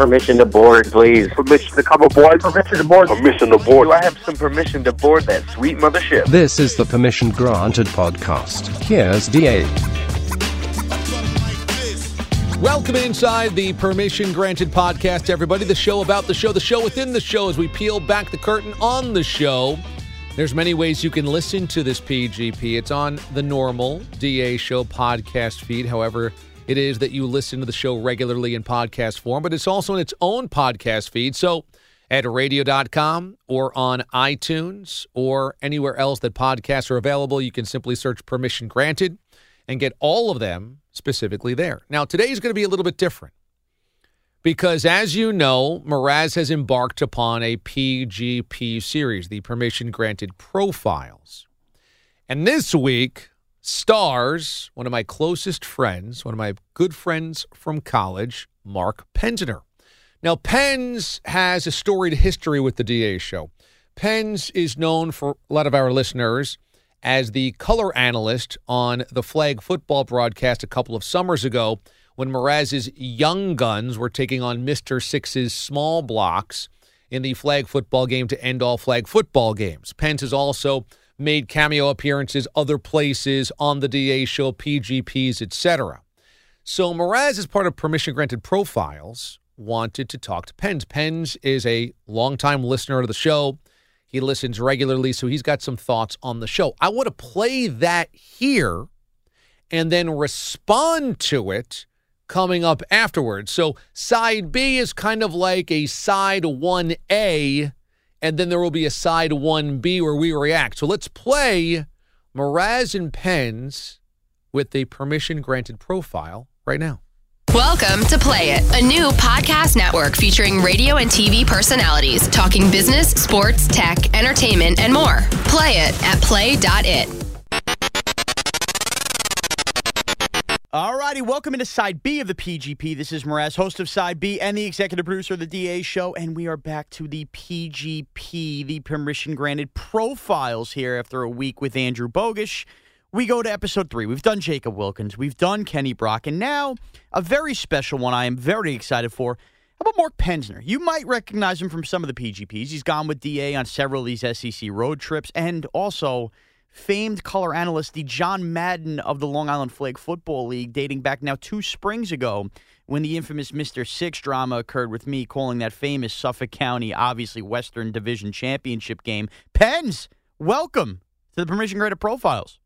Permission to board, please. Permission to come aboard. Permission to board. Permission to board. Do I have some permission to board that sweet mothership? This is the Permission Granted podcast. Here's DA. Welcome inside the Permission Granted podcast, everybody. The show about the show, the show within the show as we peel back the curtain on the show. There's many ways you can listen to this PGP. It's on the normal DA show podcast feed. However, it is that you listen to the show regularly in podcast form, but it's also in its own podcast feed. So at radio.com or on iTunes or anywhere else that podcasts are available, you can simply search permission granted and get all of them specifically there. Now, today is going to be a little bit different because, as you know, Mraz has embarked upon a PGP series, the Permission Granted Profiles. And this week, stars one of my closest friends, one of my good friends from college, Mark Penzner. Now, Pens has a storied history with the DA show. Pens is known for a lot of our listeners as the color analyst on the flag football broadcast a couple of summers ago when Mraz's Young Guns were taking on Mr. Six's small blocks in the flag football game to end all flag football games. Pens is also made cameo appearances other places on the DA show, PGPs, etc. So Mraz, as part of permission granted profiles, wanted to talk to Pens. Pens is a longtime listener of the show. He listens regularly, so he's got some thoughts on the show. I want to play that here and then respond to it coming up afterwards. So side B is kind of like a side 1A and then there will be a side 1B where we react. So let's play Mraz and Pens with the permission granted profile right now. Welcome to Play It, a new podcast network featuring radio and TV personalities talking business, sports, tech, entertainment, and more. Play it at play.it. Alrighty, welcome into Side B of the PGP. This is Mraz, host of Side B and the executive producer of the DA show, and we are back to the PGP, the permission granted profiles here after a week with Andrew Bogusch. We go to episode three. We've done Jacob Wilkins, we've done Kenny Brock, and now a very special one I am very excited for. How about Mark Pensner? You might recognize him from some of the PGPs. He's gone with DA on several of these SEC road trips, and also famed color analyst, the John Madden of the Long Island Flag Football League, dating back now two springs ago when the infamous Mr. Six drama occurred with me calling that famous Suffolk County, obviously Western Division Championship game. Pens, welcome to the Permission Granted Profiles.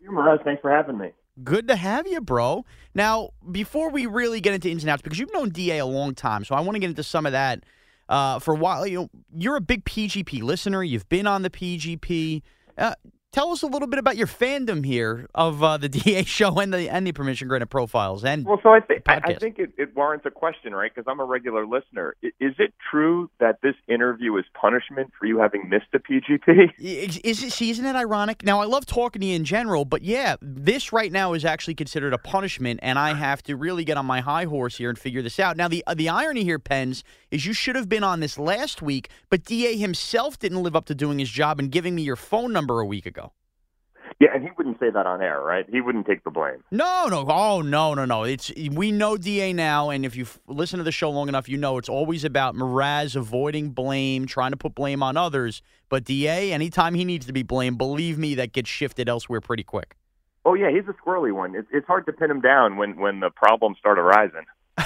You, Mraz, thanks for having me. Good to have you, bro. Now, before we really get into ins and outs, because you've known DA a long time, so I want to get into some of that. Uh, for a while, you know, you're a big PGP listener. You've been on the PGP. Uh, tell us a little bit about your fandom here of uh, the DA show and the and the permission granted profiles and well so i think i think it, it warrants a question right because i'm a regular listener I- is it true that this interview is punishment for you having missed a pgp Is, is it, see, isn't it ironic? Now, I love talking to you in general, but yeah, this right now is actually considered a punishment, and I have to really get on my high horse here and figure this out. Now, the uh, the irony here, Pens, is you should have been on this last week, but Da himself didn't live up to doing his job and giving me your phone number a week ago. Yeah and he wouldn't say that on air right he wouldn't take the blame No, no, oh no, no, no. It's we know Da now, and if you have listened to the show long enough, you know it's always about Mraz avoiding blame, trying to put blame on others. But Da, anytime he needs to be blamed, believe me, that gets shifted elsewhere pretty quick. oh yeah he's a squirrely one it's, it's hard to pin him down when when the problems start arising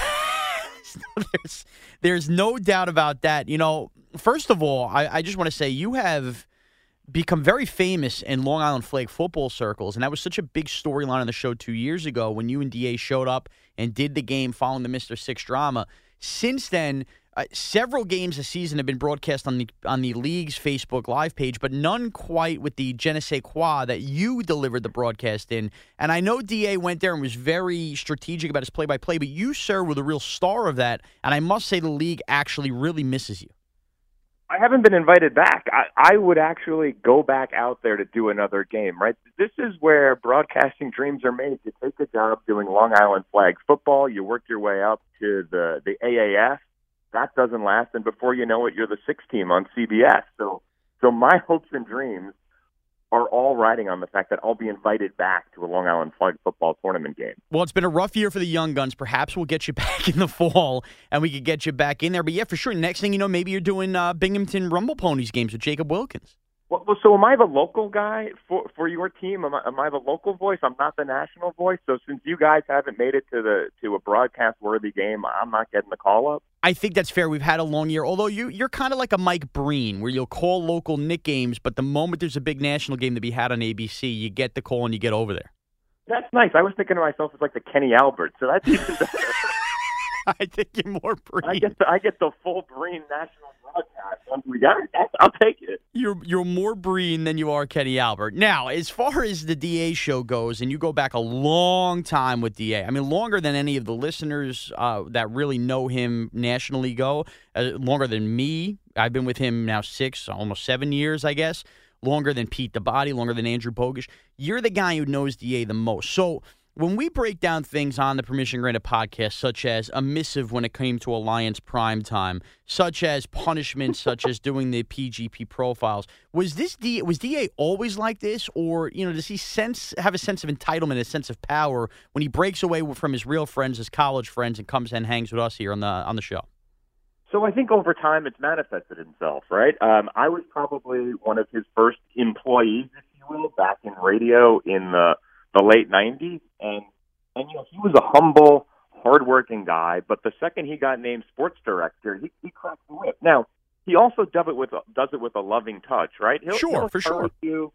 there's, there's no doubt about that. You know, first of all, I, I just want to say you have become very famous in Long Island flag football circles, and that was such a big storyline on the show two years ago when you and Da showed up and did the game following the Mister Six drama. Since then, uh, several games this season have been broadcast on the on the league's Facebook Live page, but none quite with the je ne sais quoi that you delivered the broadcast in. And I know Da went there and was very strategic about his play by play, but you, sir, were the real star of that. And I must say, the league actually really misses you. I haven't been invited back. I, I would actually go back out there to do another game, right? This is where broadcasting dreams are made. You take a job doing Long Island flag football, you work your way up to the, the AAF. That doesn't last, and before you know it, you're the sixth team on CBS. So, so my hopes and dreams are all riding on the fact that I'll be invited back to a Long Island flag football tournament game. Well, it's been a rough year for the young guns. Perhaps we'll get you back in the fall and we could get you back in there. But yeah, for sure. Next thing you know, maybe you're doing uh, Binghamton Rumble Ponies games with Jacob Wilkins. Well, so am I the local guy for for your team? Am I, am I the local voice? I'm not the national voice. So since you guys haven't made it to the to a broadcast worthy game, I'm not getting the call up. I think that's fair. We've had a long year. Although you you're kind of like a Mike Breen, where you'll call local Nick games, but the moment there's a big national game to be had on ABC, you get the call and you get over there. That's nice. I was thinking to myself, it's like the Kenny Albert. So that's even better. I think you're more Breen. I get the, I get the full Breen national broadcast. Once we got it, I'll take it. You're you're more Breen than you are Kenny Albert. Now, as far as the DA show goes, and you go back a long time with DA. I mean, longer than any of the listeners uh, that really know him nationally go. Uh, longer than me. I've been with him now six, almost seven years, I guess. Longer than Pete the Body, longer than Andrew Bogusch. You're the guy who knows DA the most. So when we break down things on the Permission Granted podcast, such as a missive when it came to Alliance Prime Time, such as punishments, such as doing the PGP profiles, was this D was DA always like this, or you know, does he sense have a sense of entitlement, a sense of power when he breaks away from his real friends, his college friends, and comes and hangs with us here on the on the show? So I think over time it's manifested itself, right? Um, I was probably one of his first employees, if you will, back in radio in the the late '90s, and and you know he was a humble, hardworking guy. But the second he got named sports director, he, he cracked the whip. Now he also does it with a, does it with a loving touch, right? He'll, sure, he'll for sure. You,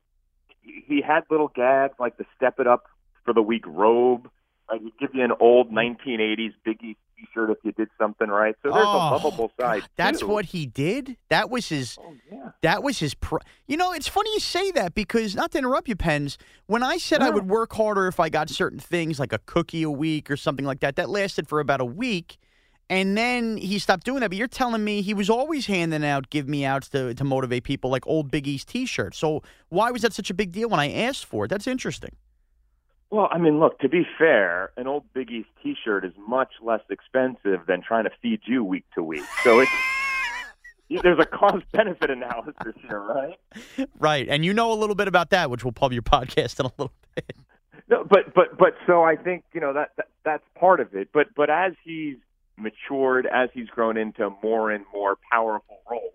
he had little gags like the "Step It Up for the Week" robe. Like he'd give you an old mm. 1980s Big East T-shirt if you did something right. So there's Oh, a lovable side. God, that's too. what he did. That was his. Oh yeah. That was his. You know, it's funny you say that because not to interrupt you, Pens. When I said I would work harder if I got certain things like a cookie a week or something like that, that lasted for about a week, and then he stopped doing that. But you're telling me he was always handing out give me outs to to motivate people like old Big East T-shirts. So why was that such a big deal when I asked for it? That's interesting. Well, I mean, look, to be fair, an old Big East T-shirt is much less expensive than trying to feed you week to week. So it's there's a cost-benefit analysis here, right? Right, and you know a little bit about that, which we'll pub your podcast in a little bit. No, but but but so I think you know that, that that's part of it. But but as he's matured, as he's grown into more and more powerful roles,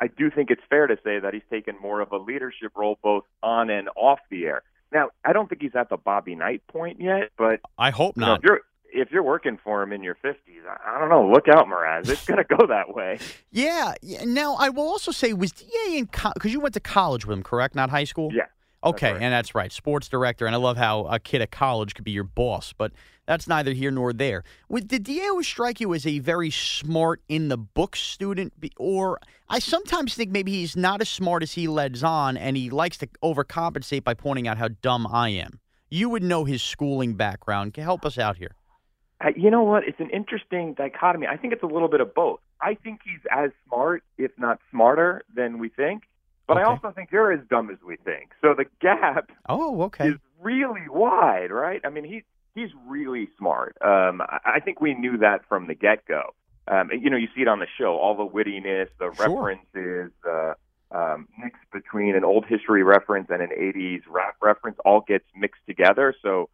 I do think it's fair to say that he's taken more of a leadership role both on and off the air. Now, I don't think he's at the Bobby Knight point yet, but I hope you know, not. if you're if you're working for him in your 50s, I, I don't know. Look out, Mraz. It's going to go that way. Yeah. Now, I will also say, was DA in because you went to college with him, correct? Not high school. Yeah. Okay, right. and that's right. Sports director, and I love how a kid at college could be your boss, but that's neither here nor there. Would, did always strike you as a very smart in the book student, or I sometimes think maybe he's not as smart as he lets on, and he likes to overcompensate by pointing out how dumb I am. You would know his schooling background. Can Help us out here. Uh, you know what? It's an interesting dichotomy. I think it's a little bit of both. I think he's as smart, if not smarter, than we think. But I also think you're as dumb as we think. So the gap Oh, okay. is really wide, right? I mean, he's he's really smart. Um, I, think we knew that from the get go. Um, you know, you see it on the show, all the wittiness, the Sure. references, the um, mix between an old history reference and an '80s rap reference, all gets mixed together. So,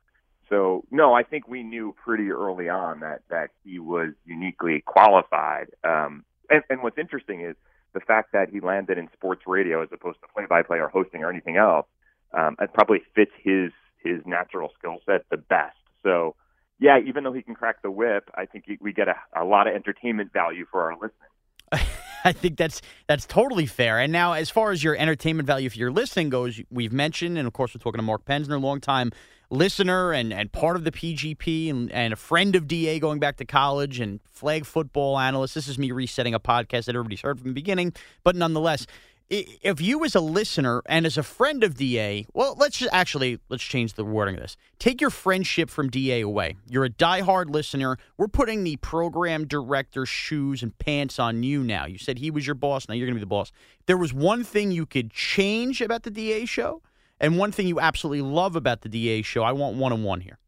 so no, I think we knew pretty early on that that he was uniquely qualified. Um, and, and what's interesting is the fact that he landed in sports radio as opposed to play-by-play or hosting or anything else. Um, it probably fits his his natural skill set the best. So, yeah, even though he can crack the whip, I think we get a, a lot of entertainment value for our listeners. I think that's that's totally fair. And now, as far as your entertainment value, if you're listening goes, we've mentioned, and of course, we're talking to Mark Pensner, longtime listener and, and part of the PGP, and, and a friend of DA going back to college, and flag football analyst. This is me resetting a podcast that everybody's heard from the beginning, but nonetheless, if you as a listener and as a friend of DA, well, let's just actually let's change the wording of this. Take your friendship from DA away. You're a diehard listener. We're putting the program director's shoes and pants on you now. You said he was your boss. Now you're going to be the boss. There was one thing you could change about the DA show, and one thing you absolutely love about the DA show. I want one on one here.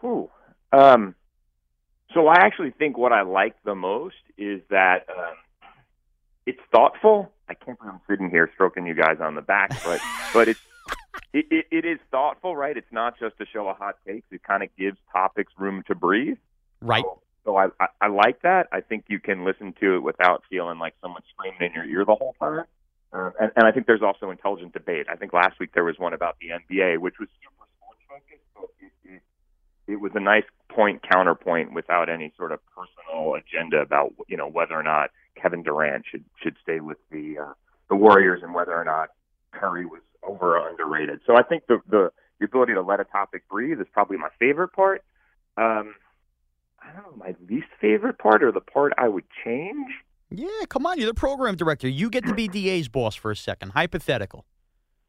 Whew. Um, so I actually think what I like the most is that um, it's thoughtful. I can't believe I'm sitting here stroking you guys on the back, but but it's it, it, it is thoughtful, right? It's not just a show of hot takes. It kind of gives topics room to breathe. Right. So, so I, I I like that. I think you can listen to it without feeling like someone's screaming in your ear the whole time. Uh, and, and I think there's also intelligent debate. I think last week there was one about the NBA, which was super sports focused. So it, it, it was a nice point counterpoint without any sort of personal agenda about you know whether or not Kevin Durant should should stay with the uh, the Warriors and whether or not Curry was over or underrated. So I think the the, the ability to let a topic breathe is probably my favorite part. Um, I don't know my least favorite part or the part I would change. Yeah, come on. You're the program director. You get to be DA's boss for a second. Hypothetical.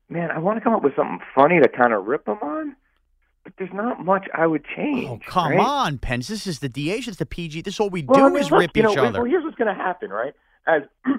Man, I want to come up with something funny to kind of rip them on, but there's not much I would oh, change. Oh, come right? on, Pens. This is the DA. This is the PG. This is all we Well, do I mean, is look, rip you know, each other. Well, here's what's going to happen, right? As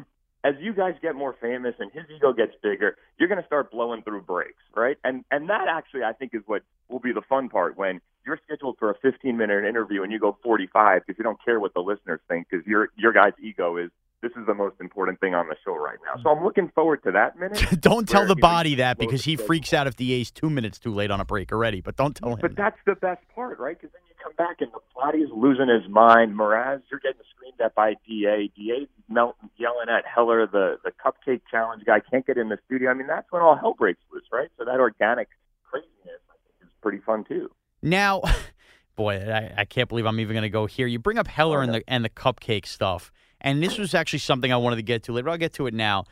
as you guys get more famous and his ego gets bigger, you're going to start blowing through breaks, right? And and that actually, I think, is what will be the fun part when you're scheduled for a 15 minute interview and you go 45 because you don't care what the listeners think because your your guy's ego is this is the most important thing on the show right now. So mm. I'm looking forward to that minute. don't tell the body that because he freaks out if DA's two minutes too late on a break already. But don't tell him. But that's the best part, right? Because then you come back and the body's losing his mind. Mraz, you're getting screamed at by DA. DA's melting, yelling at Heller, the the cupcake challenge guy can't get in the studio. I mean, that's when all hell breaks loose, right? So that organic craziness I think, is pretty fun too. Now, boy, I, I can't believe I'm even going to go here. You bring up Heller oh, and the and the cupcake stuff, and this was actually something I wanted to get to later. I'll get to it now.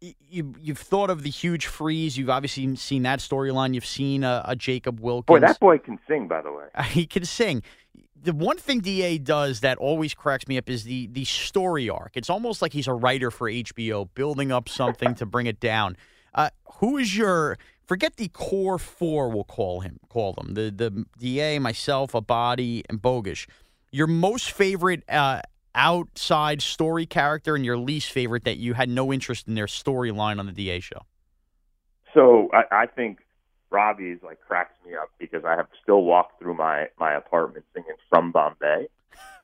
You you've thought of the huge freeze. You've obviously seen that storyline. You've seen a, a Jacob Wilkins. Boy, that boy can sing, by the way. he can sing. The one thing Da does that always cracks me up is the the story arc. It's almost like he's a writer for HBO, building up something to bring it down. Uh, who is your forget the core four? We'll call him call them the the Da, myself, Abadi, and Bogusch. Your most favorite uh, outside story character and your least favorite that you had no interest in their storyline on the Da show. So I, I think Robbie's like cracks me up because I have still walked through my my apartment singing from Bombay.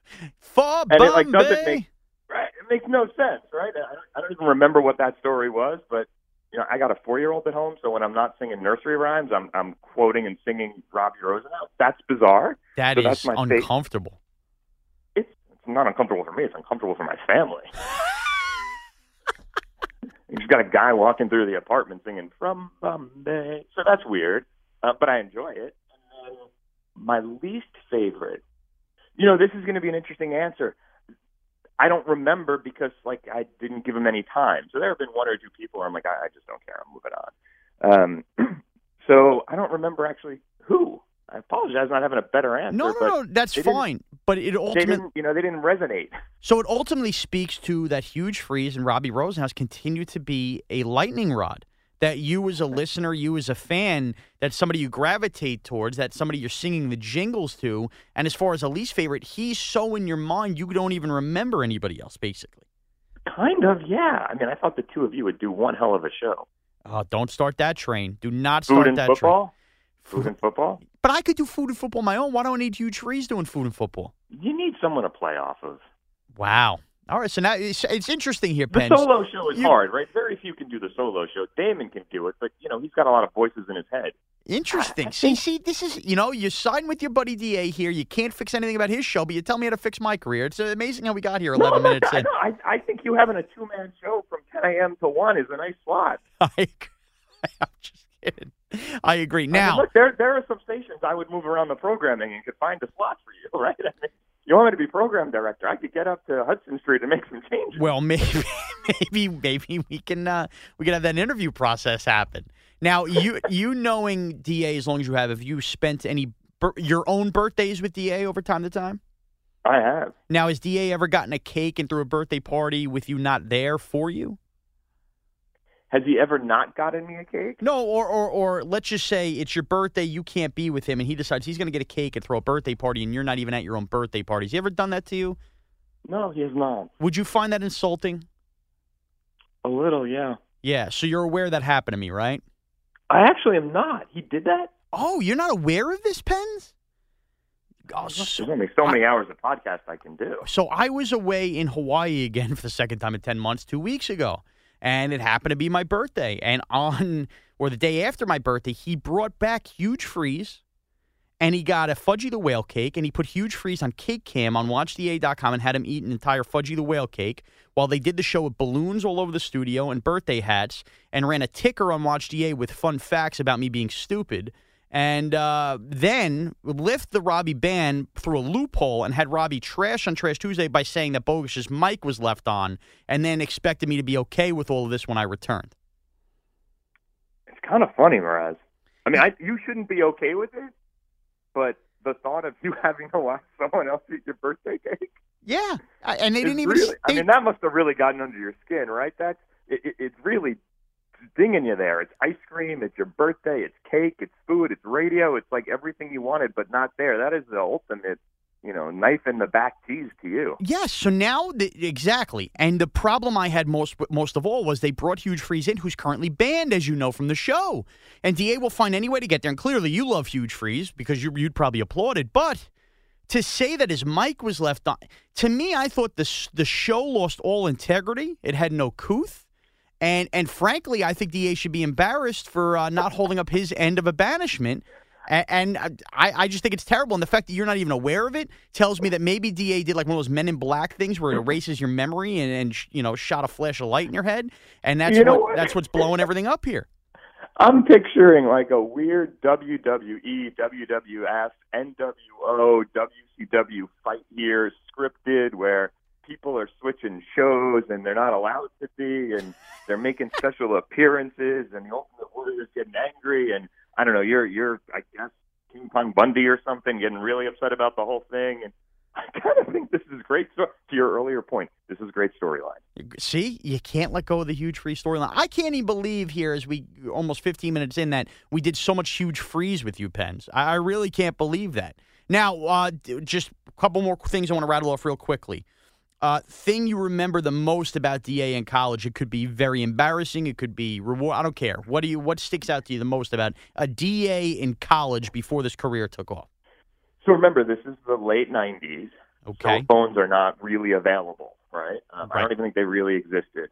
For And it, like, Bombay. doesn't make- Right, it makes no sense, right? I don't, I don't even remember what that story was, but you know, I got a four-year-old at home, so when I'm not singing nursery rhymes, I'm I'm quoting and singing Robbie Rosenau. That's bizarre. that so is that's uncomfortable. Not uncomfortable for me. It's uncomfortable for my family. you just got a guy walking through the apartment singing from Bombay, so that's weird, uh, but I enjoy it. My least favorite, you know, this is going to be an interesting answer. I don't remember because like I didn't give him any time. So there have been one or two people where I'm like, I, I just don't care. I'm moving on. Um, so I don't remember actually who. I apologize not having a better answer. No, no, no, that's fine. But it ultimately you know, they didn't resonate. So it ultimately speaks to that huge freeze, and Robbie Rosenhaus continued to be a lightning rod. That you, as a listener, you as a fan, that somebody you gravitate towards, that somebody you're singing the jingles to. And as far as a least favorite, he's so in your mind you don't even remember anybody else, basically. Kind of, yeah. I mean, I thought the two of you would do one hell of a show. Oh, don't start that train. Do not start that football. train. Food and football. But I could do food and football on my own. Why do I need huge freeze doing food and football? You need someone to play off of. Wow. All right, so now it's, it's interesting here, The Pens. solo show is You- hard, right? Very few can do the solo show. Damon can do it, but you know he's got a lot of voices in his head. Interesting. See, see, this is you know you sign with your buddy Da here. You can't fix anything about his show, but you tell me how to fix my career. It's amazing how we got here 11 no, minutes I, in. I, I think you having a two man show from 10 a.m. to one is a nice slot. I, I'm just kidding. I agree. I mean, Now, look, there there are some stations I would move around the programming and could find a slot for you, right? I mean, you want me to be program director? I could get up to Hudson Street and make some changes. Well, maybe maybe maybe we can uh, we can have that interview process happen. Now, you you knowing Da as long as you have, have you spent any your own birthdays with Da over time to time? I have. Now, has Da ever gotten a cake and threw a birthday party with you not there for you? Has he ever not gotten me a cake? No, or or or let's just say it's your birthday, you can't be with him, and he decides he's going to get a cake and throw a birthday party, and you're not even at your own birthday parties. He ever done that to you? No, he has not. Would you find that insulting? A little, yeah. Yeah. So you're aware that happened to me, right? I actually am not. He did that? Oh, you're not aware of this, Pens? Oh, There's only so many hours of podcast I can do. so I was away in Hawaii again for the second time in 10 months two weeks ago. And it happened to be my birthday. And on, or the day after my birthday, he brought back Huge Freeze and he got a Fudgy the Whale cake and he put Huge Freeze on Cake Cam on WatchDA.com and had him eat an entire Fudgy the Whale cake while they did the show with balloons all over the studio and birthday hats and ran a ticker on WatchDA with fun facts about me being stupid. And uh, then lift the Robbie ban through a loophole and had Robbie trash on Trash Tuesday by saying that Bogus's mic was left on, and then expected me to be okay with all of this when I returned. It's kind of funny, Mraz. I mean, I, you shouldn't be okay with it, but the thought of you having to watch someone else eat your birthday cake Yeah, I- and they didn't even. really. I mean, that must have really gotten under your skin, right? That's it, it, it's really stinging you there. It's ice cream, it's your birthday, it's cake, it's food, it's radio. It's like everything you wanted, but not there. That is the ultimate, you know, knife in the back tease to you. Yes. So now, the, exactly. And the problem I had most most of all was they brought Huge Freeze in, who's currently banned, as you know from the show. And Da will find any way to get there. And clearly, you love Huge Freeze because you, you'd probably applaud it. But to say that his mic was left on, to me, I thought the the show lost all integrity. It had no couth. And and frankly, I think Da should be embarrassed for uh, not holding up his end of a banishment. A- And I, I just think it's terrible. And the fact that you're not even aware of it tells me that maybe DA did like one of those Men in Black things where it erases your memory and, and you know shot a flash of light in your head, and that's You know what, what? that's what's blowing everything up here. I'm picturing like a weird WWE, WWF, NWO, WCW fight here scripted where people are switching shows and they're not allowed to be and they're making special appearances and the Ultimate Warrior's getting angry and I don't know, you're you're I guess King Kong Bundy or something getting really upset about the whole thing and I kind of think this is great. So, to your earlier point, this is a great storyline. See, you can't let go of the huge free storyline. I can't even believe here, as we almost 15 minutes in, that we did so much huge freeze with you, Pens. I, I really can't believe that. Now, uh, just a couple more things I want to rattle off real quickly. Uh, thing you remember the most about DA in college? It could be very embarrassing. It could be reward. I don't care. What do you? What sticks out to you the most about a DA in college before this career took off? So remember, this is the late '90s. Okay. Cell phones are not really available, right? Um, I don't even think they really existed.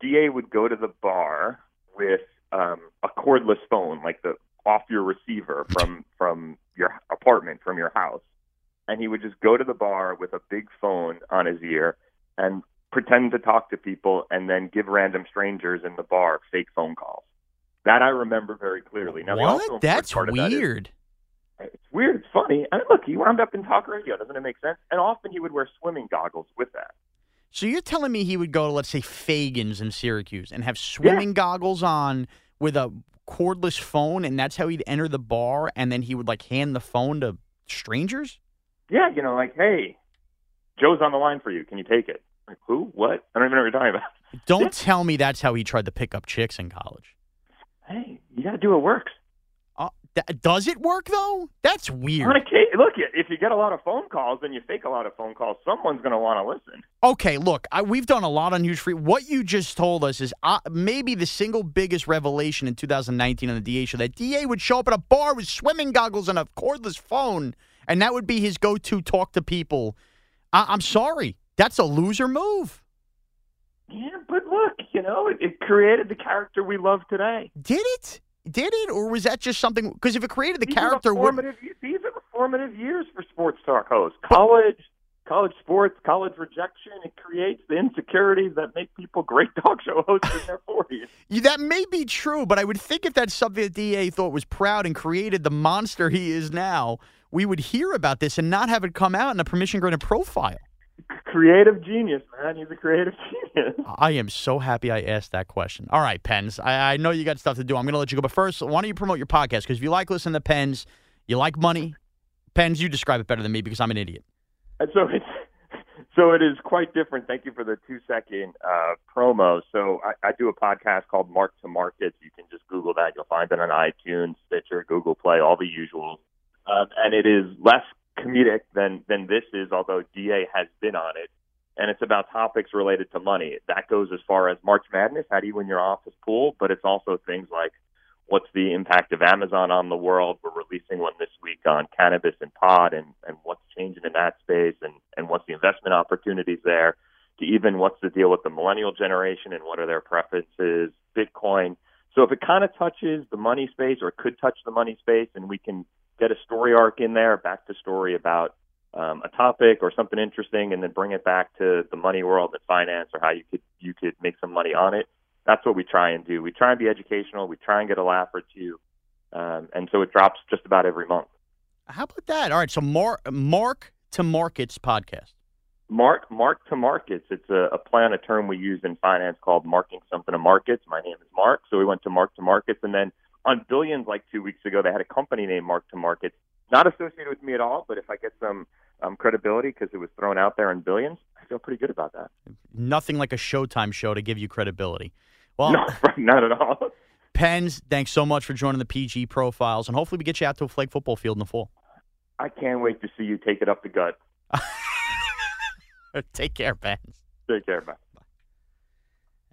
Da would go to the bar with um, a cordless phone, like the off your receiver from from your apartment, from your house, and he would just go to the bar with a big phone on his ear and pretend to talk to people, and then give random strangers in the bar fake phone calls. That I remember very clearly. Now, what? That's of that is- weird. it's weird. It's funny. And look, he wound up in talk radio. Doesn't it make sense? And often he would wear swimming goggles with that. So you're telling me he would go to, let's say, Faegan's in Syracuse and have swimming goggles on with a cordless phone, and that's how he'd enter the bar, and then he would like hand the phone to strangers? Yeah, you know, like, hey, Joe's on the line for you. Can you take it? Like, who? What? I don't even know what you're talking about. Don't tell me that's how he tried to pick up chicks in college. Hey, you got to do what works. Uh, th- does it work though? That's weird. Look, if you get a lot of phone calls and you fake a lot of phone calls, someone's going to want to listen. Okay, look, I, we've done a lot on Huge Free. What you just told us is uh, maybe the single biggest revelation in 2019 on the DA show that DA would show up at a bar with swimming goggles and a cordless phone, and that would be his go to talk to people. I- I'm sorry. That's a loser move. Yeah, but look, you know, it, it created the character we love today. Did it? Did it? Or was that just something? Because if it created the These character, are the these are the formative years for sports talk hosts. College, college sports, college rejection. It creates the insecurities that make people great talk show hosts in their 40s. Yeah, that may be true, but I would think if that's something that DA thought was proud and created the monster he is now, we would hear about this and not have it come out in a permission granted profile. Creative genius, man. He's a creative genius. I am so happy I asked that question. All right, Pens. I, I know you got stuff to do. I'm going to let you go. But first, why don't you promote your podcast? Because if you like listening to Pens, you like money. Pens, you describe it better than me because I'm an idiot. And so it's so it is quite different. Thank you for the two second uh, promo. So I, I do a podcast called Mark to Markets. You can just Google that. You'll find it on iTunes, Stitcher, Google Play, all the usuals. Um, and it is less comedic than than this is, although Da has been on it. And it's about topics related to money. That goes as far as March Madness, how do you win your office pool, but it's also things like what's the impact of Amazon on the world. We're releasing one this week on cannabis and pod and, and what's changing in that space and, and what's the investment opportunities there to even what's the deal with the millennial generation and what are their preferences, Bitcoin. So if it kind of touches the money space or it could touch the money space and we can get a story arc in there, back to story about um, a topic or something interesting, and then bring it back to the money world and finance or how you could you could make some money on it. That's what we try and do. We try and be educational. We try and get a laugh or two, um, and so it drops just about every month. How about that? All right, so Mark Mark to Markets podcast. Mark Mark to Markets. It's a, a play on a term we use in finance called marking something to markets. My name is Mark, so we went to Mark to Markets, and then on Billions like two weeks ago, they had a company named Mark to Market, not associated with me at all. But if I get some um, credibility because it was thrown out there in Billions, I feel pretty good about that. Nothing like a Showtime show to give you credibility. Well, no, not at all. Pens, thanks so much for joining the PG profiles, and hopefully we get you out to a flag football field in the fall. I can't wait to see you take it up the gut. Take care, Pens. Take care, man.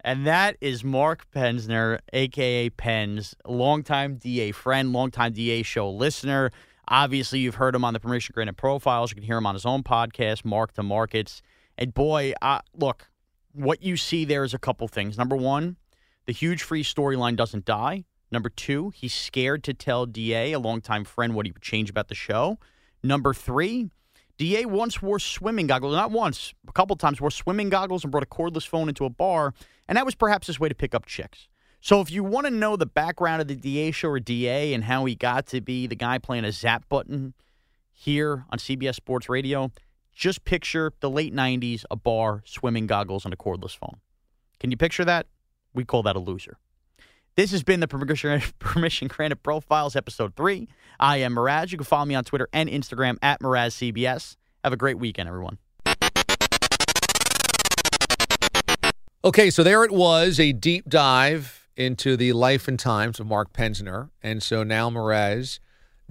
And that is Mark Pensner, aka Pens, longtime DA friend, longtime DA show listener. Obviously, you've heard him on the Permission Granted profiles. You can hear him on his own podcast, Mark to Markets. And boy, look, what you see there is a couple things. Number one, the huge free storyline doesn't die. Number two, he's scared to tell DA, a longtime friend, what he would change about the show. Number three, DA once wore swimming goggles, not once, a couple times wore swimming goggles and brought a cordless phone into a bar, and that was perhaps his way to pick up chicks. So if you want to know the background of the DA show or DA and how he got to be the guy playing a zap button here on CBS Sports Radio, just picture the late 90s, a bar, swimming goggles, and a cordless phone. Can you picture that? We call that a loser. This has been the Permission, Granted Profiles, Episode 3. I am Mraz. You can follow me on Twitter and Instagram at MrazCBS. Have a great weekend, everyone. Okay, so there it was, a deep dive into the life and times of Mark Pensner. And so now Mraz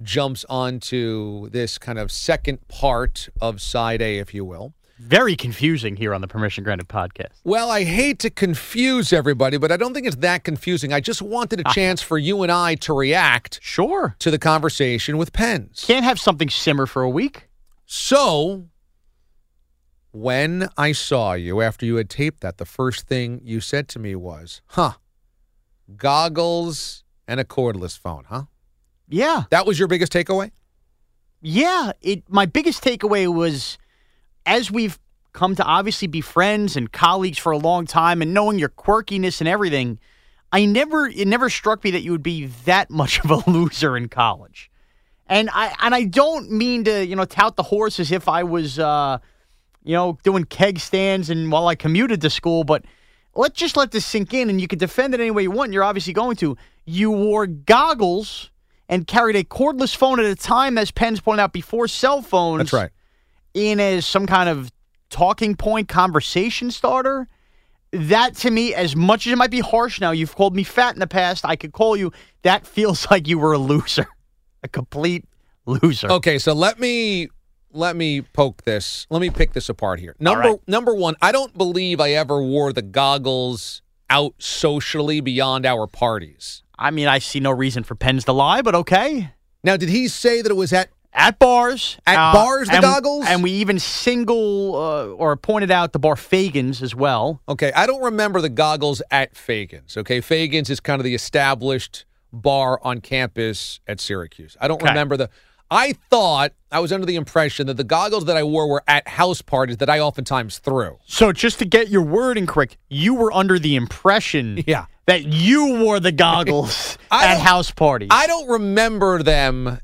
jumps onto this kind of second part of side A, if you will. Very confusing here on the Permission Granted podcast. Well, I hate to confuse everybody, but I don't think it's that confusing. I just wanted a ah. chance for you and I to react Sure. to the conversation with Pens. Can't have something simmer for a week. So, when I saw you after you had taped that, the first thing you said to me was, huh, goggles and a cordless phone, huh? Yeah. That was your biggest takeaway? Yeah. It my biggest takeaway was as we've come to obviously be friends and colleagues for a long time and knowing your quirkiness and everything, I never it never struck me that you would be that much of a loser in college. And I and I don't mean to, you know, tout the horse as if I was uh you know, doing keg stands and while I commuted to school, but let's just let this sink in and you can defend it any way you want. You're obviously going to. You wore goggles and carried a cordless phone at a time, as Pens pointed out, before cell phones. That's right. In as some kind of talking point conversation starter. That to me, as much as it might be harsh now, you've called me fat in the past. I could call you. That feels like you were a loser, a complete loser. Okay, so let me let me poke this. Let me pick this apart here. Number right. number 1, I don't believe I ever wore the goggles out socially beyond our parties. I mean, I see no reason for Pens to lie, but okay. Now, did he say that it was at At bars, At uh, bars, the and- goggles? and we even single uh, or pointed out the bar Faegans as well. Okay, I don't remember the goggles at Faegans. Okay, Faegans is kind of the established bar on campus at Syracuse. I don't Okay. remember the. I thought I was under the impression that the goggles that I wore were at house parties that I oftentimes threw. So just to get your wording correct, you were under the impression Yeah. that you wore the goggles at house parties. I don't remember them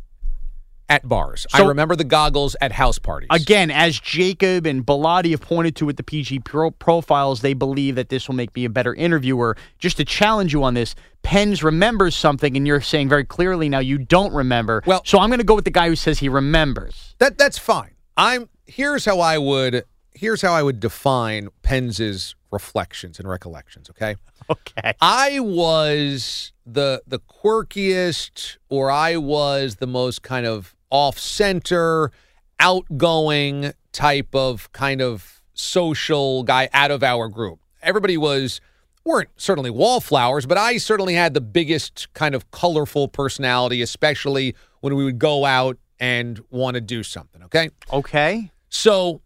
at bars. I remember the goggles at house parties. Again, as Jacob and Bilotti have pointed to with the PG pro- profiles, they believe that this will make me a better interviewer. Just to challenge you on this, Pens remembers something, and you're saying very clearly now you don't remember. Well- so I'm going to go with the guy who says he remembers. That that's fine. I'm here's how I would here's how I would define Penz's reflections and recollections, okay? Okay. I was the the quirkiest or I was the most kind of off center, outgoing type of kind of social guy out of our group. Everybody was weren't certainly wallflowers, but I certainly had the biggest kind of colorful personality, especially when we would go out and want to do something, okay? Okay. So,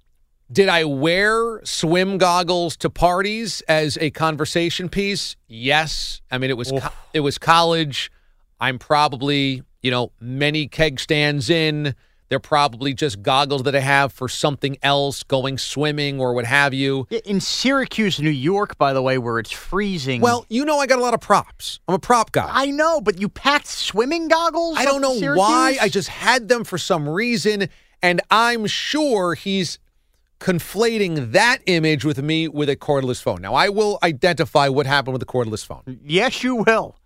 did I wear swim goggles to parties as a conversation piece? Yes. I mean, it was co- it was college. I'm probably you know many keg stands in. They're probably just goggles that I have for something else, going swimming or what have you. In Syracuse, New York, by the way, where it's freezing. Well, you know, I got a lot of props. I'm a prop guy. I know, but you packed swimming goggles? I don't know Syracuse? why. I just had them for some reason, and I'm sure he's conflating that image with me with a cordless phone. Now, I will identify what happened with the cordless phone. Yes, you will.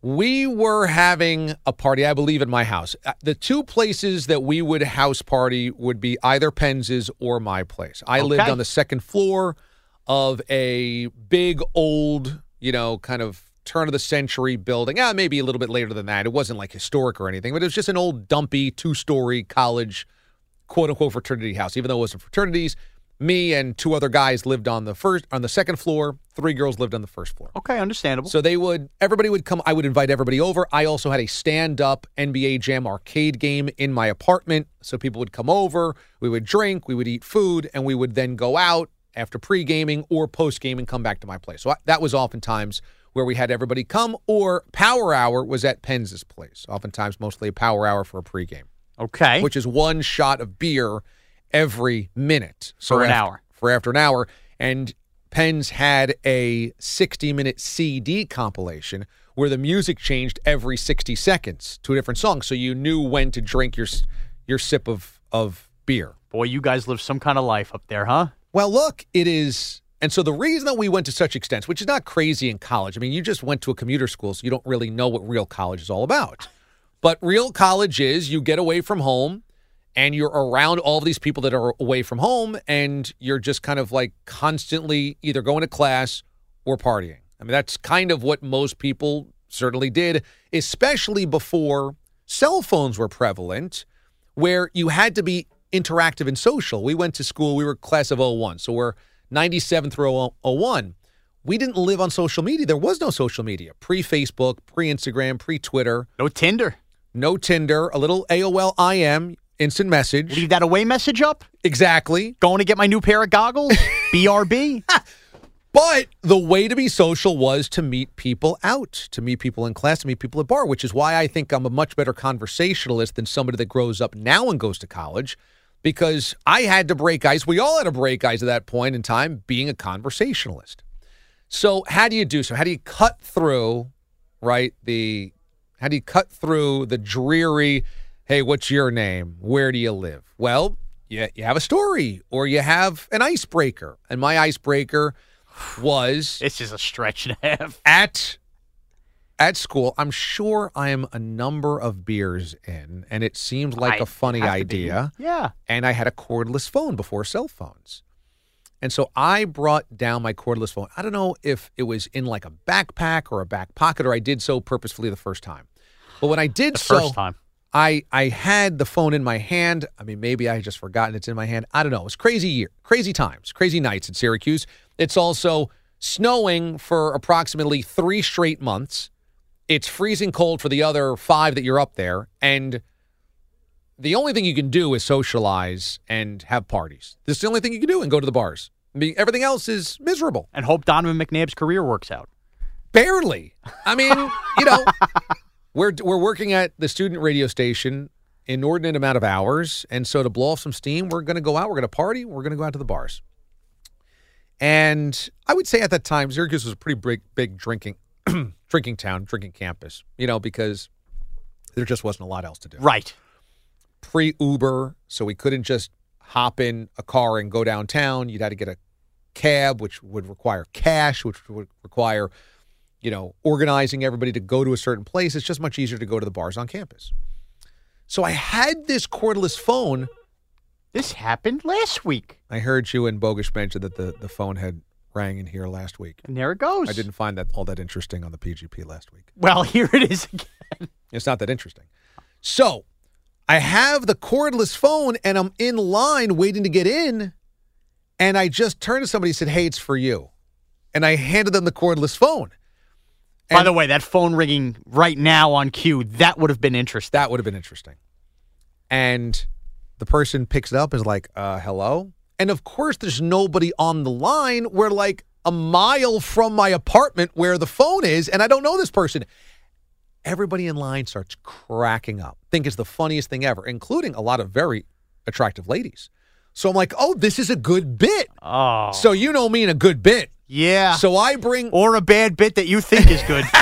We were having a party, I believe, at my house. Uh, The two places that we would house party would be either Penz's or my place. I lived on the second floor of a big old, you know, kind of turn of the century building. Ah, maybe a little bit later than that. It wasn't like historic or anything, but it was just an old dumpy two story college quote unquote fraternity house. Even though it wasn't fraternities, me and two other guys lived on the first on the second floor. Three girls lived on the first floor. Okay, understandable. So they would, everybody would come. I would invite everybody over. I also had a stand up NBA Jam arcade game in my apartment. So people would come over. We would drink, we would eat food, and we would then go out after pre gaming or post gaming, come back to my place. So I, that was oftentimes where we had everybody come, or Power Hour was at Penz's place. Oftentimes, mostly a Power Hour for a pregame, okay. which is one shot of beer every minute. For an after- hour. For after an hour. And Pens had a 60 minute CD compilation where the music changed every 60 seconds to a different song. So you knew when to drink your, your sip of, of beer. Boy, you guys live some kind of life up there, huh? Well, look, it is. And so the reason that we went to such extents, which is not crazy in college, I mean, you just went to a commuter school, so you don't really know what real college is all about. But real college is you get away from home and you're around all of these people that are away from home and you're just kind of like constantly either going to class or partying. I mean, that's kind of what most people certainly did, especially before cell phones were prevalent, where you had to be interactive and social. We went to school, we were class of 01, so we're 97 through 01. We didn't live on social media. There was no social media pre Facebook, pre Instagram, pre Twitter, No Tinder. no Tinder, a little AOL IM, instant message. Leave that away message up. Exactly. Going to get my new pair of goggles. BRB. But the way to be social was to meet people out, to meet people in class, to meet people at bar, which is why I think I'm a much better conversationalist than somebody that grows up now and goes to college because I had to break ice. We all had to break ice at that point in time being a conversationalist. So, how do you do so? How do you cut through, right? The how do you cut through the dreary, hey, what's your name? Where do you live? Well, you, you have a story or you have an icebreaker. And my icebreaker was this is a stretch and a half. at at school. I'm sure I am a number of beers in, and it seemed like I a funny have to be. idea. Yeah. And I had a cordless phone before cell phones. And so I brought down my cordless phone. I don't know if it was in like a backpack or a back pocket, or I did so purposefully the first time. But when I did The so, first time. I I had the phone in my hand. I mean, maybe I had just forgotten it's in my hand. I don't know. It was crazy year, crazy times, crazy nights at Syracuse. It's also snowing for approximately three straight months. It's freezing cold for the other five that you're up there, and the only thing you can do is socialize and have parties. This is the only thing you can do and go to the bars. I mean, everything else is miserable. And hope Donovan McNabb's career works out. Barely. I mean, you know, we're we're working at the student radio station inordinate amount of hours. And so to blow off some steam, we're going to go out, we're going to party, we're going to go out to the bars. And I would say at that time, Syracuse was a pretty big, big drinking, drinking town, drinking campus, you know, because there just wasn't a lot else to do. Right. Pre Uber, so we couldn't just hop in a car and go downtown. You'd had to get a cab, which would require cash, which would require, you know, organizing everybody to go to a certain place. It's just much easier to go to the bars on campus. So I had this cordless phone. This happened last week. I heard you and Bogus mention that the, the phone had rang in here last week. And there it goes. I didn't find that all that interesting on the PGP last week. Well, here it is again. It's not that interesting. So I have the cordless phone and I'm in line waiting to get in. And I just turned to somebody and said, Hey, it's for you. And I handed them the cordless phone. By the way, that phone ringing right now on cue, that would have been interesting. that would have been interesting. And the person picks it up is like, uh, hello? And of course, there's nobody on the line. We're like a mile from my apartment where the phone is, and I don't know this person. Everybody in line starts cracking up. Think it's the funniest thing ever, including a lot of very attractive ladies. So I'm like, oh, this is a good bit. Oh. So you know me in a good bit. Yeah. So I bring or a bad bit that you think is good.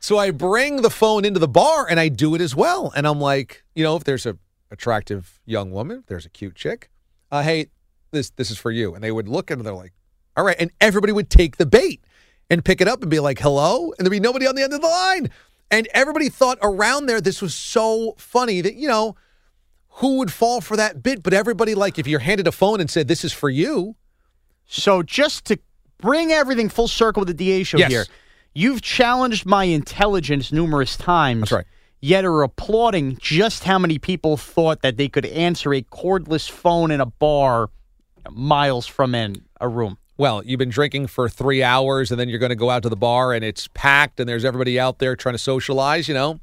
So I bring the phone into the bar and I do it as well. And I'm like, you know, if there's a attractive young woman, if there's a cute chick, uh, hey, this this is for you. And they would look and they're like, all right. And everybody would take the bait and pick it up and be like, hello. And there'd be nobody on the end of the line. And everybody thought around there this was so funny that, you know, who would fall for that bit? But everybody, like, if you're handed a phone and said, this is for you, so just to bring everything full circle with the DA show Yes. here, you've challenged my intelligence numerous times. That's right. Yet are applauding just how many people thought that they could answer a cordless phone in a bar miles from in a room. Well, you've been drinking for three hours and then you're going to go out to the bar and it's packed and there's everybody out there trying to socialize, you know?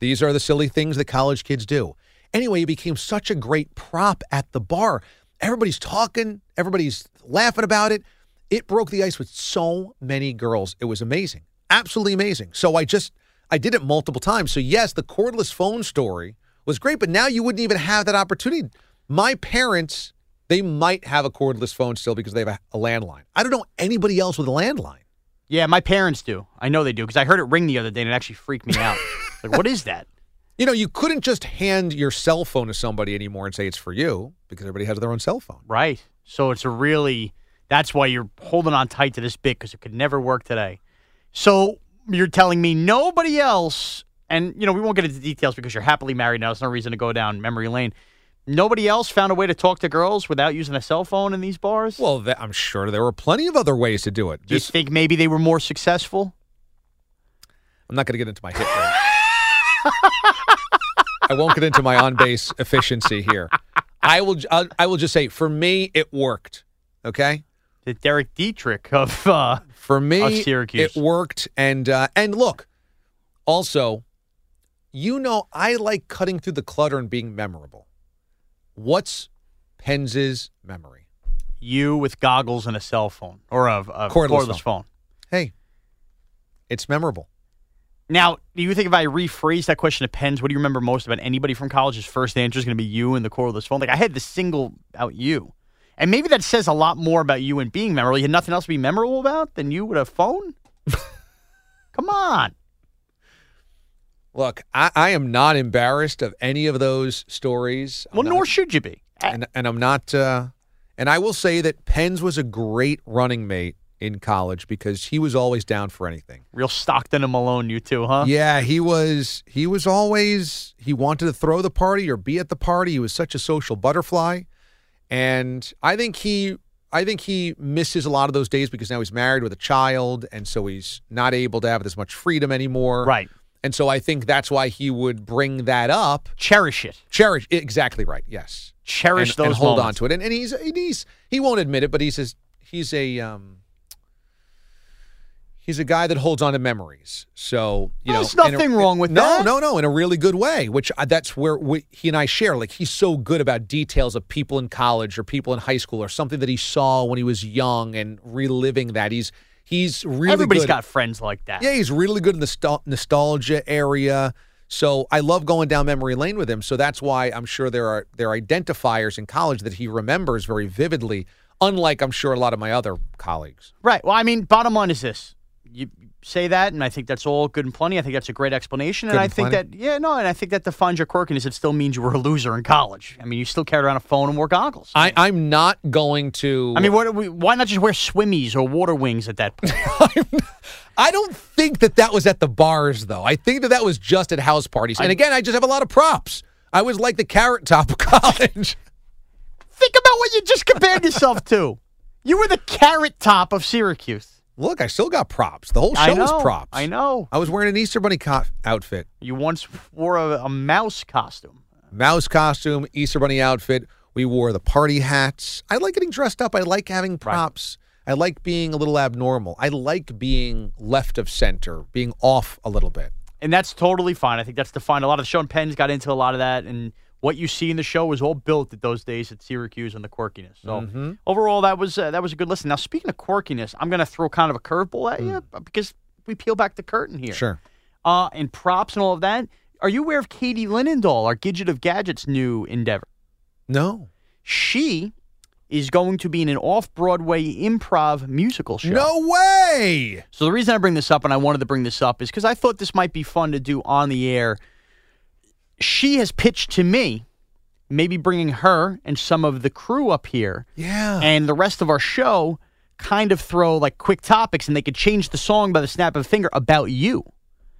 These are the silly things that college kids do. Anyway, it became such a great prop at the bar. Everybody's talking, everybody's laughing about it. It broke the ice with so many girls. It was amazing. Absolutely amazing. So I just, I did it multiple times. So, yes, the cordless phone story was great, but now you wouldn't even have that opportunity. My parents, they might have a cordless phone still because they have a, a landline. I don't know anybody else with a landline. Yeah, my parents do. I know they do because I heard it ring the other day and it actually freaked me out. like, what is that? You know, you couldn't just hand your cell phone to somebody anymore and say it's for you because everybody has their own cell phone. Right. So it's a really that's why you're holding on tight to this bit because it could never work today. So you're telling me nobody else, and you know we won't get into details because you're happily married now. There's no reason to go down memory lane. Nobody else found a way to talk to girls without using a cell phone in these bars. Well, th- I'm sure there were plenty of other ways to do it. do you think maybe they were more successful? I'm not going to get into my hit rate. I won't get into my on base efficiency here. I will. I, I will just say, for me, it worked. Okay. The Derek Dietrich of uh, For me, Of Syracuse. it worked. And uh, and look, also, you know, I like cutting through the clutter and being memorable. What's Penz's memory? you with goggles and a cell phone or a, a Cordless cordless, phone. Hey, it's memorable. Now, do you think if I rephrase that question to Pens, what do you remember most about anybody from college's first answer is going to be you and the cordless phone? Like I had the single out you, and maybe that says a lot more about you and being memorable. You had nothing else to be memorable about than you with a phone. Come on, Look, I, I am not embarrassed of any of those stories. I'm well, not- nor should you be. and and I'm not. Uh, and I will say that Pens was a great running mate in college because he was always down for anything. Real Stockton and Malone, you two, huh? Yeah, he was. He was always. He wanted to throw the party or be at the party. He was such a social butterfly, and I think he. I think he misses a lot of those days because now he's married with a child, and so he's not able to have as much freedom anymore. Right. And so I think that's why he would bring that up. Cherish it. Cherish exactly right. Yes. Cherish and, those and hold on to it. And, and he's and he's he won't admit it, but he's a, he's a um he's a guy that holds on to memories. So you There's know, a- nothing wrong with no, that. No, no, no, in a really good way. Which I, that's where we, he and I share. Like he's so good about details of people in college or people in high school or something that he saw when he was young and reliving that. He's he's really Everybody's good. got friends like that. Yeah, he's really good in the nostalgia area. So I love going down memory lane with him. So that's why I'm sure there are there are identifiers in college that he remembers very vividly, unlike I'm sure a lot of my other colleagues. Right. Well, I mean, bottom line is this: you say that, and I think that's all good and plenty. I think that's a great explanation, Good and I and think plenty? that yeah, no, and I think that defines your quirkiness. It still means you were a loser in college. I mean, you still carried around a phone and wore goggles. I, I'm not going to. I mean, what, why not just wear swimmies or water wings at that point? I don't think that that was at the bars, though. I think that that was just at house parties. And again, I just have a lot of props. I was like the carrot top of college. think about what you just compared yourself to. You were the carrot top of Syracuse. Look, I still got props. The whole show know. was props. I know. I was wearing an Easter Bunny co- outfit, You once wore a, a mouse costume. mouse costume, Easter Bunny outfit. We wore the party hats. I like getting dressed up. I like having props. I like being a little abnormal. I like being left of center, being off a little bit. and that's totally fine. I think that's defined. A lot of the show and Pens got into a lot of that, and what you see in the show was all built at those days at Syracuse and the quirkiness. So Mm-hmm. overall, that was uh, that was a good listen. Now, speaking of quirkiness, I'm going to throw kind of a curveball at you because we peel back the curtain here. Mm. Sure. Uh, and props and all of that. Are you aware of Katie Linendoll, our Gidget of Gadgets' new endeavor? No. She is going to be in an off-Broadway improv musical show. No way. So the reason I bring this up, and I wanted to bring this up, is because I thought this might be fun to do on the air. She has pitched to me, maybe bringing her and some of the crew up here, Yeah. and the rest of our show, kind of throw like quick topics, and they could change the song by the snap of a finger about you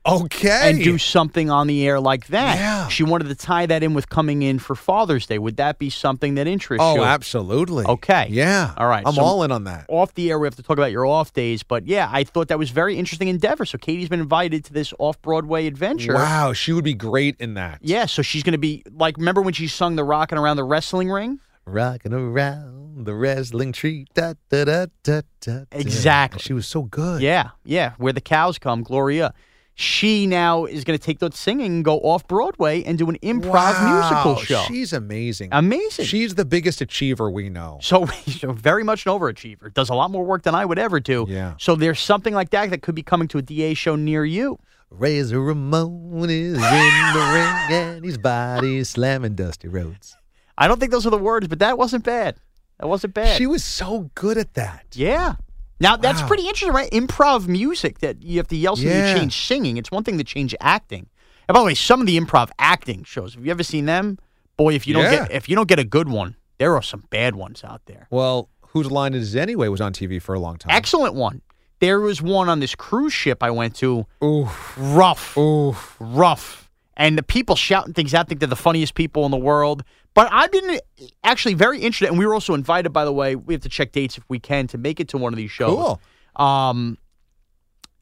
okay. and do something on the air like that. Yeah. She wanted to tie that in with coming in for Father's Day. Would that be something that interests Oh, you? Oh, absolutely. Okay. Yeah. All right, I'm so- all in on that. off the air, we have to talk about your off days. But yeah, I thought that was very interesting endeavor. So Katie's been invited to this off Broadway adventure. Wow, she would be great in that. Yeah, so she's going to be like, remember when she sung the "Rocking Around the Wrestling Ring"? Rocking around the wrestling tree. Da, da, da, da, da. Exactly. She was so good. Yeah, yeah, where the cows come, Gloria. She now is going to take that singing and go off Broadway and do an improv Wow, musical show. She's amazing. Amazing. She's the biggest achiever we know. So, so very much an overachiever. Does a lot more work than I would ever do. Yeah. So there's something like that that could be coming to a DA show near you. Razor Ramon is in the ring and his body slamming Dusty Rhodes. I don't think those are the words, but that wasn't bad. That wasn't bad. She was so good at that. Yeah. Now that's Wow. pretty interesting, right? Improv music that you have to yell something Yeah. to change singing. It's one thing to change acting. And by the way, some of the improv acting shows, have you ever seen them? Boy, if you don't Yeah. get if you don't get a good one, there are some bad ones out there. Well, Whose Line Is It Anyway was on TV for a long time. Excellent one. There was one on this cruise ship I went to. Oof. Rough. Oof. rough. And the people shouting things out think they're the funniest people in the world. But I've been actually very interested, and we were also invited, by the way. We have to check dates if we can to make it to one of these shows. Cool. Um,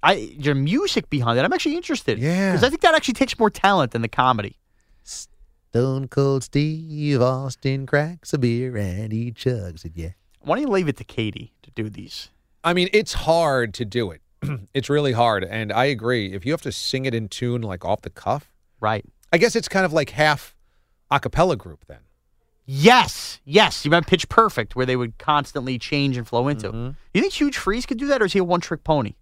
I your music behind it. I'm actually interested. Yeah. because I think that actually takes more talent than the comedy. Stone Cold Steve Austin cracks a beer and he chugs it, yeah. Why don't you leave it to Katie to do these? I mean, it's hard to do it. it's really hard. And I agree. If you have to sing it in tune, like off the cuff, Right. I guess it's kind of like half a cappella group then. Yes, yes. You remember Pitch Perfect, where they would constantly change and flow into. Mm-hmm. You think Huge Freeze could do that, or is he a one-trick pony?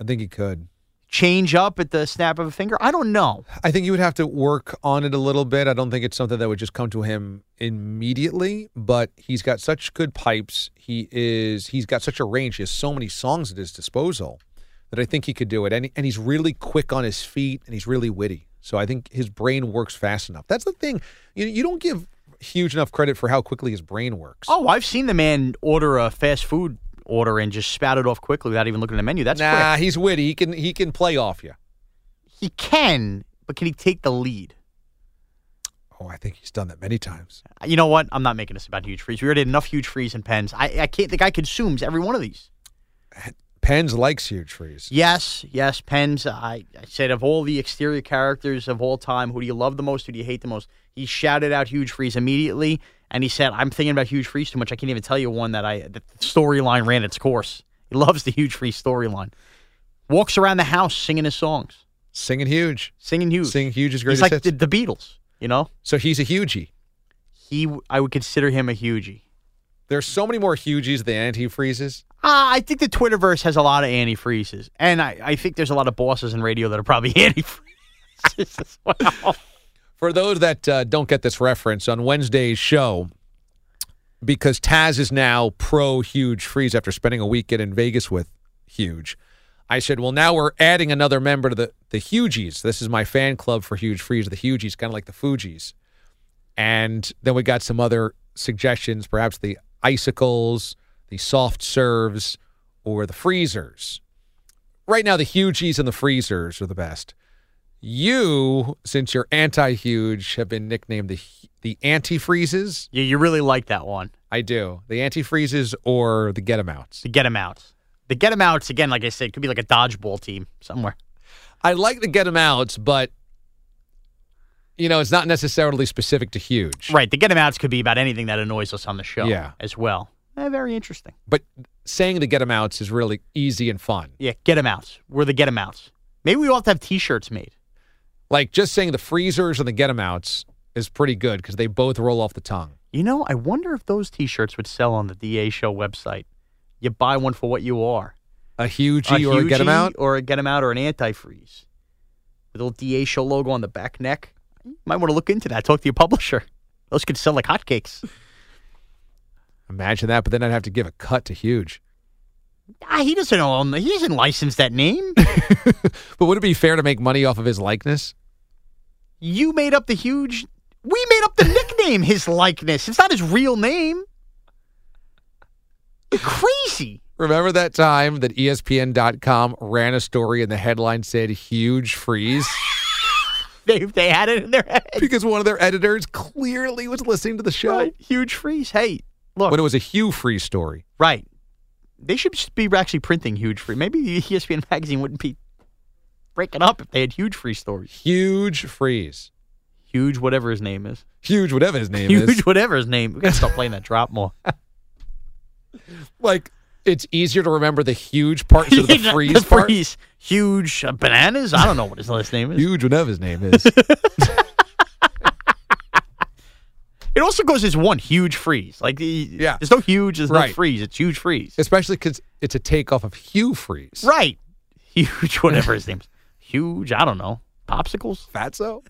I think he could. Change up at the snap of a finger? I don't know. I think you would have to work on it a little bit. I don't think it's something that would just come to him immediately, but he's got such good pipes. He is he's got such a range. He has so many songs at his disposal that I think he could do it. And, and he's really quick on his feet and he's really witty. So I think his brain works fast enough. That's the thing. You you don't give huge enough credit for how quickly his brain works. Oh, I've seen the man order a fast food order and just spout it off quickly without even looking at the menu. That's nah, quick. he's witty. He can he can play off you. He can, but can he take the lead? Oh, I think he's done that many times. You know what? I'm not making this about huge freeze. We already had enough huge freeze and pens. I, I can't. The guy consumes every one of these. Uh, Pens likes huge freeze. Yes, yes, pens. I, I said of all the exterior characters of all time, who do you love the most? Who do you hate the most? He shouted out huge freeze immediately, and he said, "I'm thinking about huge freeze too much. I can't even tell you one that I the storyline ran its course. He loves the huge freeze storyline. Walks around the house singing his songs, Singing huge. singing huge. Singing huge is great. He's like the, the Beatles. You know, So he's a hugie. he. I would consider him a hugie. There's so many more hugies than antifreezes. Uh, I think the Twitterverse has a lot of antifreezes, and I, I think there's a lot of bosses in radio that are probably antifreeze. Jesus, wow. For those that uh, don't get this reference, on Wednesday's show, because Taz is now pro Huge Freeze after spending a weekend in Vegas with Huge, I said, well, now we're adding another member to the, the Hugies. This is my fan club for Huge Freeze, the Hugies, kind of like the Fugees. And then we got some other suggestions, perhaps the icicles, the soft serves, or the freezers. Right now, the Hugies and the freezers are the best. You, since you're anti-huge, have been nicknamed the the anti-freezes. Yeah, you really like that one. I do the anti-freezes or the get get 'em outs. The get get 'em outs. The get get 'em outs again, like I said, could be like a dodgeball team somewhere. I like the get get 'em outs, but you know it's not necessarily specific to huge. Right. The get 'em outs could be about anything that annoys us on the show. Yeah. As well. Eh, very interesting. But saying the get 'em outs is really easy and fun. Yeah, get 'em outs. We're the get 'em outs. Maybe we all have to have T-shirts made. Like just saying the freezers and the get 'em outs is pretty good because they both roll off the tongue. You know, I wonder if those T-shirts would sell on the DA Show website. You buy one for what you are. A huge or a get 'em out. or a get get 'em out or an antifreeze with a little DA Show logo on the back neck. You might want to look into that. Talk to your publisher. Those could sell like hotcakes. Imagine that, but then I'd have to give a cut to huge. Ah, he doesn't own. He doesn't license that name. But would it be fair to make money off of his likeness? you made up the huge. We made up the nickname. His likeness. It's not his real name. You're crazy. Remember that time that ESPN.com ran a story and the headline said huge freeze? They they had it in their head. because one of their editors clearly was listening to the show. Right. Huge freeze. Hey, look. When it was a Hugh Freeze story. Right. They should be actually printing huge free. Maybe the ESPN magazine wouldn't be breaking up if they had huge free stories. Huge freeze. Huge, whatever his name is. Huge, whatever his name Huge, is. whatever his name. We gotta stop playing that drop more. Like, it's easier to remember the huge part instead of the freeze the part. freeze. Huge uh, bananas. I don't know what his last name is. Huge, whatever his name is. It also goes as one huge freeze. Like the, Yeah. there's no huge, there's Right. no freeze. It's huge freeze. Especially because it's a takeoff of Hugh Freeze. right. Huge, whatever his name is. Huge. I don't know. Popsicles. Fatso?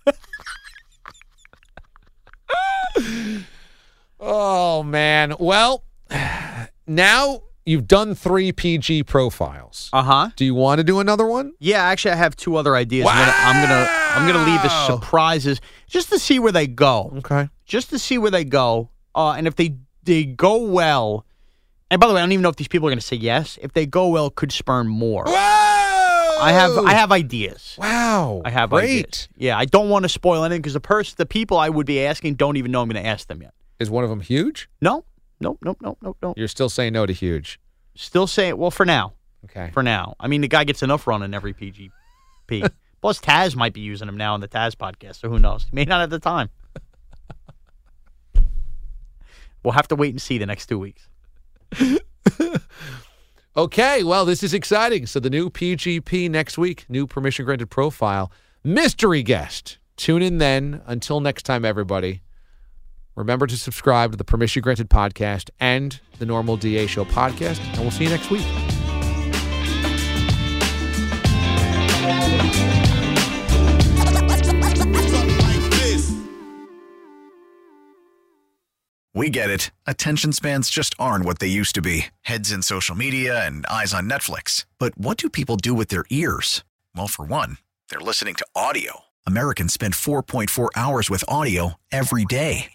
oh, man. Well, now you've done three PG profiles. Uh huh. Do you want to do another one? Yeah, actually, I have two other ideas. I'm gonna, I'm gonna, I'm gonna leave as surprises just to see where they go. Okay. Just to see where they go, uh, and if they they go well. And by the way, I don't even know if these people are gonna say yes. If they go well, could spurn more. Whoa! I have, I have ideas. Wow. I have Great. ideas. Yeah, I don't want to spoil anything because the person, the people I would be asking, don't even know I'm going to ask them yet. Is one of them huge? No, nope, nope, nope, nope, nope. You're still saying no to huge. Still saying, well, for now, Okay. for now. I mean, the guy gets enough run in every PGP. Plus, Taz might be using him now on the Taz podcast, so who knows? He may not have the time. we'll have to wait and see the next two weeks. Okay, well, this is exciting. So the new PGP next week, new permission granted profile, mystery guest. Tune in then. Until next time, everybody. Remember to subscribe to the Permission Granted podcast and the Normal DA Show podcast, and we'll see you next week. We get it. Attention spans just aren't what they used to be heads in social media and eyes on Netflix. But what do people do with their ears? Well, for one, they're listening to audio. Americans spend 4.4 hours with audio every day.